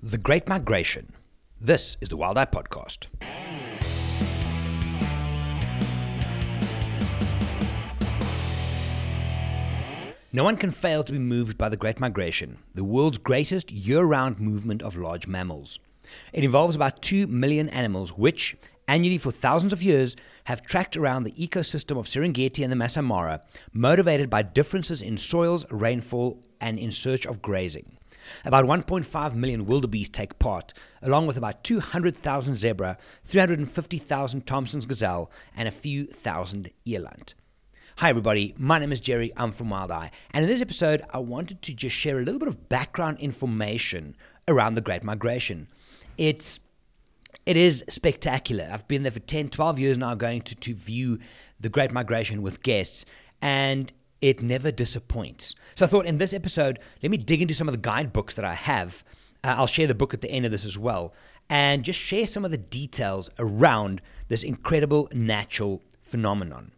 The Great Migration. This is the Wild Eye Podcast. No one can fail to be moved by the Great Migration, the world's greatest year round movement of large mammals. It involves about 2 million animals, which, annually for thousands of years, have tracked around the ecosystem of Serengeti and the Masai Mara, motivated by differences in soils, rainfall, and in search of grazing. About 1.5 million wildebeest take part, along with about 200,000 zebra, 350,000 Thomson's gazelle, and a few thousand eland. Hi, everybody. My name is Gerry. I'm from Wild Eye. And in this episode, I wanted to just share a little bit of background information around the Great Migration. It's it is spectacular. I've been there for 10, 12 years now going to, to view the Great Migration with guests, and it never disappoints. So I thought in this episode, let me dig into some of the guidebooks that I have. Uh, I'll share the book at the end of this as well, and just share some of the details around this incredible natural phenomenon.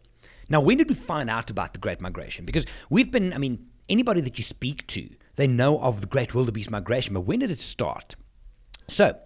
Now, when did we find out about the Great Migration? Because we've been, I mean, anybody that you speak to, they know of the Great Wildebeest Migration, but when did it start? So,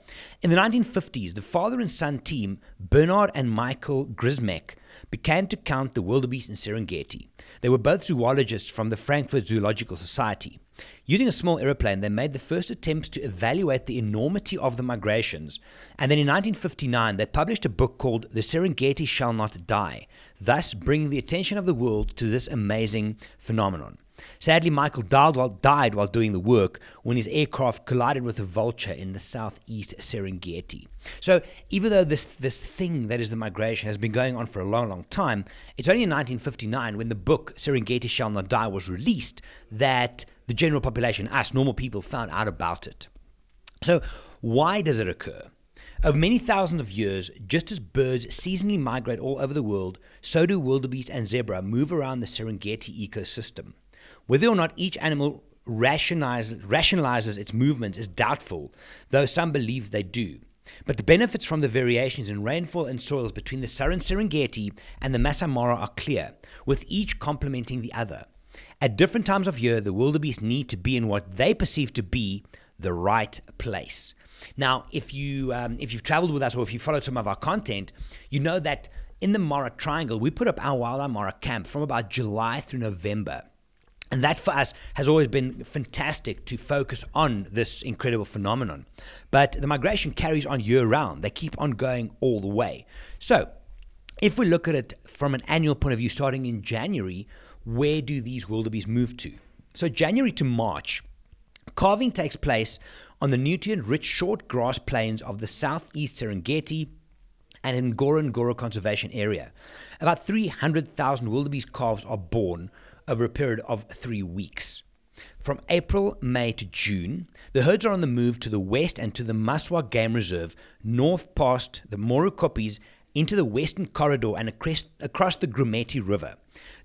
in the 1950s, the father and son team, Bernard and Michael Grzimek, began to count the wildebeest in Serengeti. They were both zoologists from the Frankfurt Zoological Society. Using a small aeroplane, they made the first attempts to evaluate the enormity of the migrations. And then in 1959, they published a book called The Serengeti Shall Not Die, thus bringing the attention of the world to this amazing phenomenon. Sadly, Michael died while, died while doing the work when his aircraft collided with a vulture in the southeast Serengeti. So, even though this, this thing that is the migration has been going on for a long, long time, it's only in 1959 when the book Serengeti Shall Not Die was released that the general population, us normal people, found out about it. So, why does it occur? Over many thousands of years, just as birds seasonally migrate all over the world, so do wildebeest and zebra move around the Serengeti ecosystem. Whether or not each animal rationalizes, rationalizes its movements is doubtful, though some believe they do. But the benefits from the variations in rainfall and soils between the southern Serengeti and the Masai Mara are clear, with each complementing the other. At different times of year, the wildebeest need to be in what they perceive to be the right place. Now, if you um, if you've traveled with us or if you followed some of our content, you know that in the Mara Triangle, we put up our Wild Mara camp from about July through November. And that for us has always been fantastic to focus on this incredible phenomenon. But the migration carries on year round, they keep on going all the way. So, if we look at it from an annual point of view, starting in January, where do these wildebeest move to? So, January to March, calving takes place on the nutrient rich short grass plains of the southeast Serengeti and in Ngorongoro Conservation Area. About 300,000 wildebeest calves are born over a period of three weeks. From April, May to June, the herds are on the move to the west and to the Maswa Game Reserve, north past the Moru-Kopjes into the western corridor and across, the Grumeti River.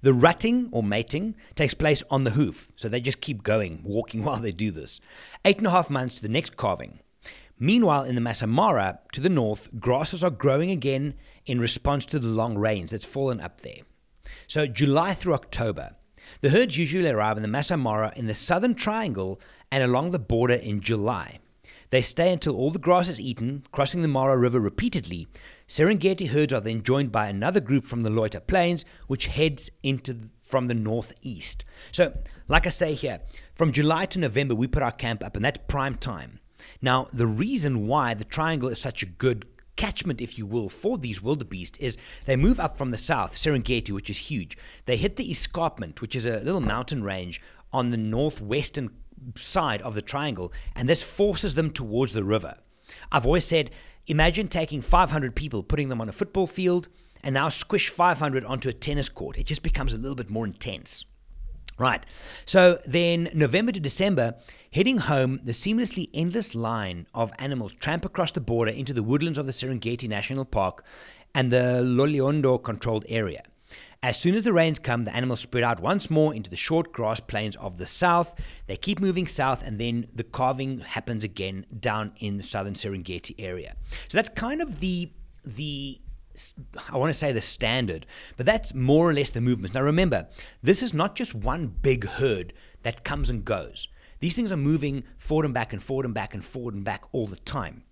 The rutting or mating takes place on the hoof, so they just keep going, walking while they do this. Eight and a half months to the next calving. Meanwhile, in the Masai Mara to the north, grasses are growing again in response to the long rains that's fallen up there. So, July through October, the herds usually arrive in the Masai Mara in the southern triangle and along the border in July. They stay until all the grass is eaten, crossing the Mara River repeatedly. Serengeti herds are then joined by another group from the Loita Plains, which heads into the, from the northeast. So, like I say here, from July to November, we put our camp up, and that's prime time. Now, the reason why the triangle is such a good catchment, if you will, for these wildebeest is they move up from the south, Serengeti, which is huge. They hit the escarpment, which is a little mountain range on the northwestern side of the triangle, and this forces them towards the river. I've always said, imagine taking 500 people, putting them on a football field, and now squish 500 onto a tennis court. It just becomes a little bit more intense. Right. So then, November to December, heading home, the seamlessly endless line of animals tramp across the border into the woodlands of the Serengeti National Park and the Loliondo controlled area. As soon as the rains come, the animals spread out once more into the short grass plains of the south. They keep moving south, and then the calving happens again down in the southern Serengeti area. So that's kind of the the I want to say the standard, but that's more or less the movements. Now remember, this is not just one big herd that comes and goes. These things are moving forward and back and forward and back and forward and back all the time.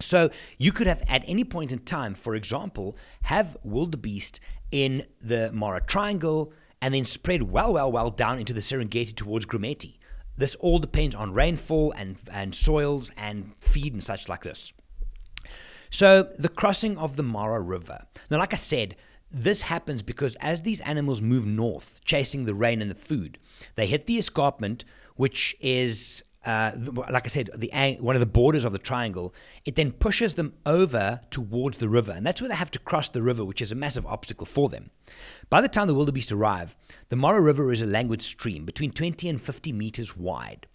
So you could have at any point in time, for example, have wildebeest in the Mara Triangle and then spread well, well, well down into the Serengeti towards Grumeti. This all depends on rainfall and, and soils and feed and such like this. So the crossing of the Mara River. Now, like I said, this happens because as these animals move north, chasing the rain and the food, they hit the escarpment, which is uh, like I said, the one of the borders of the triangle, it then pushes them over towards the river, and that's where they have to cross the river, which is a massive obstacle for them. By the time the wildebeest arrive, the Mara River is a languid stream between 20 and 50 meters wide.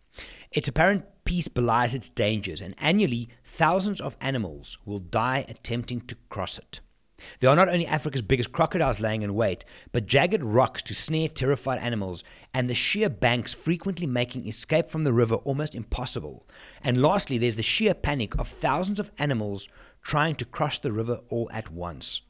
Its apparent peace belies its dangers, and annually thousands of animals will die attempting to cross it. There are not only Africa's biggest crocodiles laying in wait, but jagged rocks to snare terrified animals, and the sheer banks frequently making escape from the river almost impossible. And lastly, there's the sheer panic of thousands of animals trying to cross the river all at once.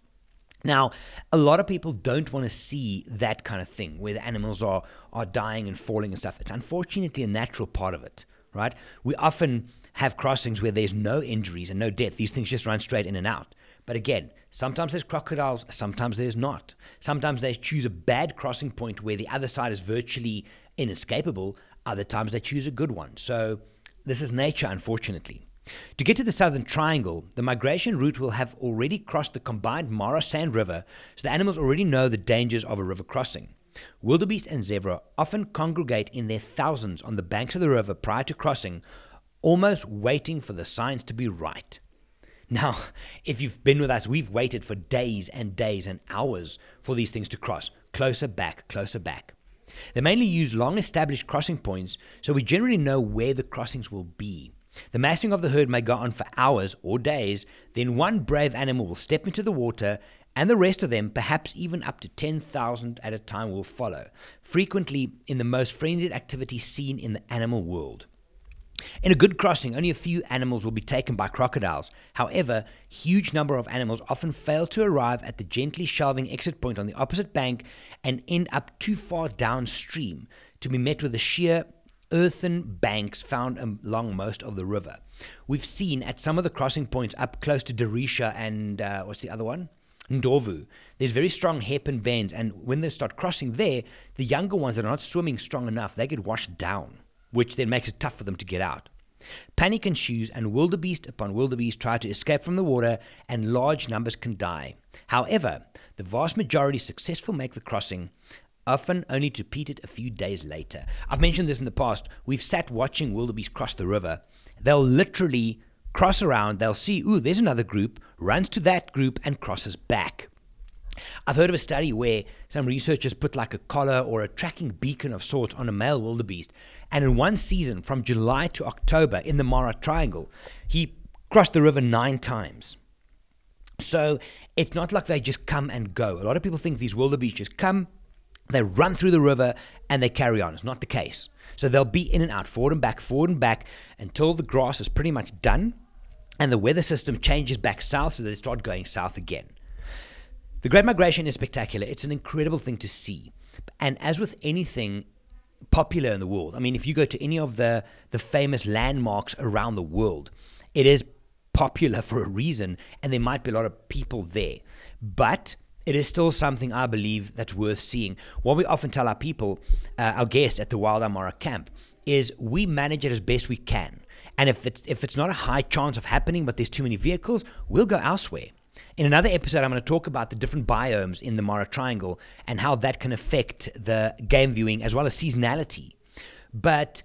Now, a lot of people don't want to see that kind of thing where the animals are, are dying and falling and stuff. It's unfortunately a natural part of it, right? We often have crossings where there's no injuries and no death. These things just run straight in and out. But again, sometimes there's crocodiles, sometimes there's not. Sometimes they choose a bad crossing point where the other side is virtually inescapable, other times they choose a good one. So this is nature, unfortunately. To get to the southern triangle, the migration route will have already crossed the combined Mara Sand River, so the animals already know the dangers of a river crossing. Wildebeest and zebra often congregate in their thousands on the banks of the river prior to crossing, almost waiting for the signs to be right. Now, if you've been with us, we've waited for days and days and hours for these things to cross. Closer back, closer back. They mainly use long established crossing points, so we generally know where the crossings will be. The massing of the herd may go on for hours or days, then one brave animal will step into the water, and the rest of them, perhaps even up to 10,000 at a time, will follow, frequently in the most frenzied activity seen in the animal world. In a good crossing, only a few animals will be taken by crocodiles. However, huge number of animals often fail to arrive at the gently shelving exit point on the opposite bank and end up too far downstream to be met with the sheer earthen banks found along most of the river. We've seen at some of the crossing points up close to Darisha and uh, what's the other one? Ndlovu. There's very strong hairpin bends, and when they start crossing there, the younger ones that are not swimming strong enough, they get washed down which then makes it tough for them to get out. Panic ensues, and wildebeest upon wildebeest try to escape from the water, and large numbers can die. However, the vast majority successful make the crossing, often only to repeat it a few days later. I've mentioned this in the past. We've sat watching wildebeest cross the river. They'll literally cross around, they'll see, ooh, there's another group, runs to that group, and crosses back. I've heard of a study where some researchers put like a collar or a tracking beacon of sorts on a male wildebeest, and in one season, from July to October in the Mara Triangle, he crossed the river nine times. So it's not like they just come and go. A lot of people think these wildebeest just come, they run through the river, and they carry on. It's not the case. So they'll be in and out, forward and back, forward and back, until the grass is pretty much done and the weather system changes back south, so they start going south again. The Great Migration is spectacular. It's an incredible thing to see. And as with anything popular in the world, I mean, if you go to any of the, the famous landmarks around the world, it is popular for a reason, and there might be a lot of people there. But it is still something I believe that's worth seeing. What we often tell our people, uh, our guests at the Wild Amara camp, is we manage it as best we can. And if it's if it's not a high chance of happening, but there's too many vehicles, we'll go elsewhere. In another episode, I'm going to talk about the different biomes in the Mara Triangle and how that can affect the game viewing as well as seasonality. But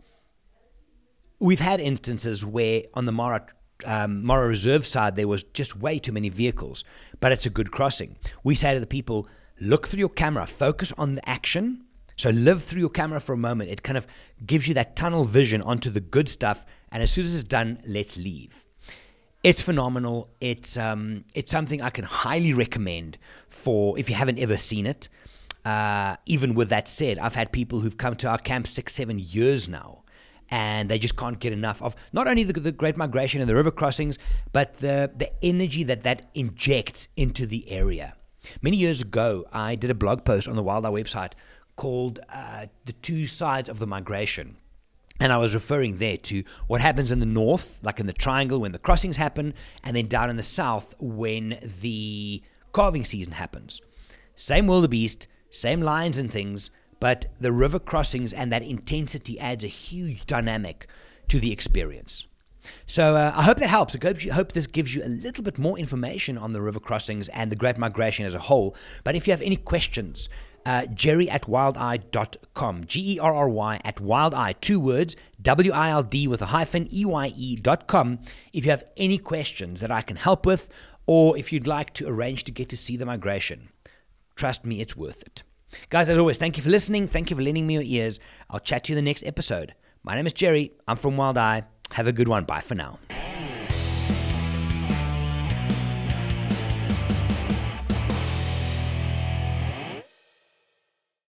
we've had instances where on the Mara um, Reserve side there was just way too many vehicles, but it's a good crossing. We say to the people, look through your camera, focus on the action. So live through your camera for a moment. It kind of gives you that tunnel vision onto the good stuff, and as soon as it's done, let's leave. It's phenomenal. It's um, it's something I can highly recommend for if you haven't ever seen it. Uh, even with that said, I've had people who've come to our camp six, seven years now, and they just can't get enough of not only the, the Great Migration and the river crossings, but the the energy that that injects into the area. Many years ago, I did a blog post on the Wild Eye website called uh, "The Two Sides of the Migration." And I was referring there to what happens in the north, like in the triangle when the crossings happen, and then down in the south when the calving season happens. Same wildebeest, same lions and things, but the river crossings and that intensity adds a huge dynamic to the experience. So uh, I hope that helps. I hope, this gives you a little bit more information on the river crossings and the Great Migration as a whole. But if you have any questions, uh, gerry at wildeye.com. G E R R Y at wildeye, two words, W I L D with a hyphen, E Y E dot com. If you have any questions that I can help with, or if you'd like to arrange to get to see the migration, trust me, it's worth it. Guys, as always, thank you for listening. Thank you for lending me your ears. I'll chat to you in the next episode. My name is Gerry. I'm from Wild Eye. Have a good one. Bye for now.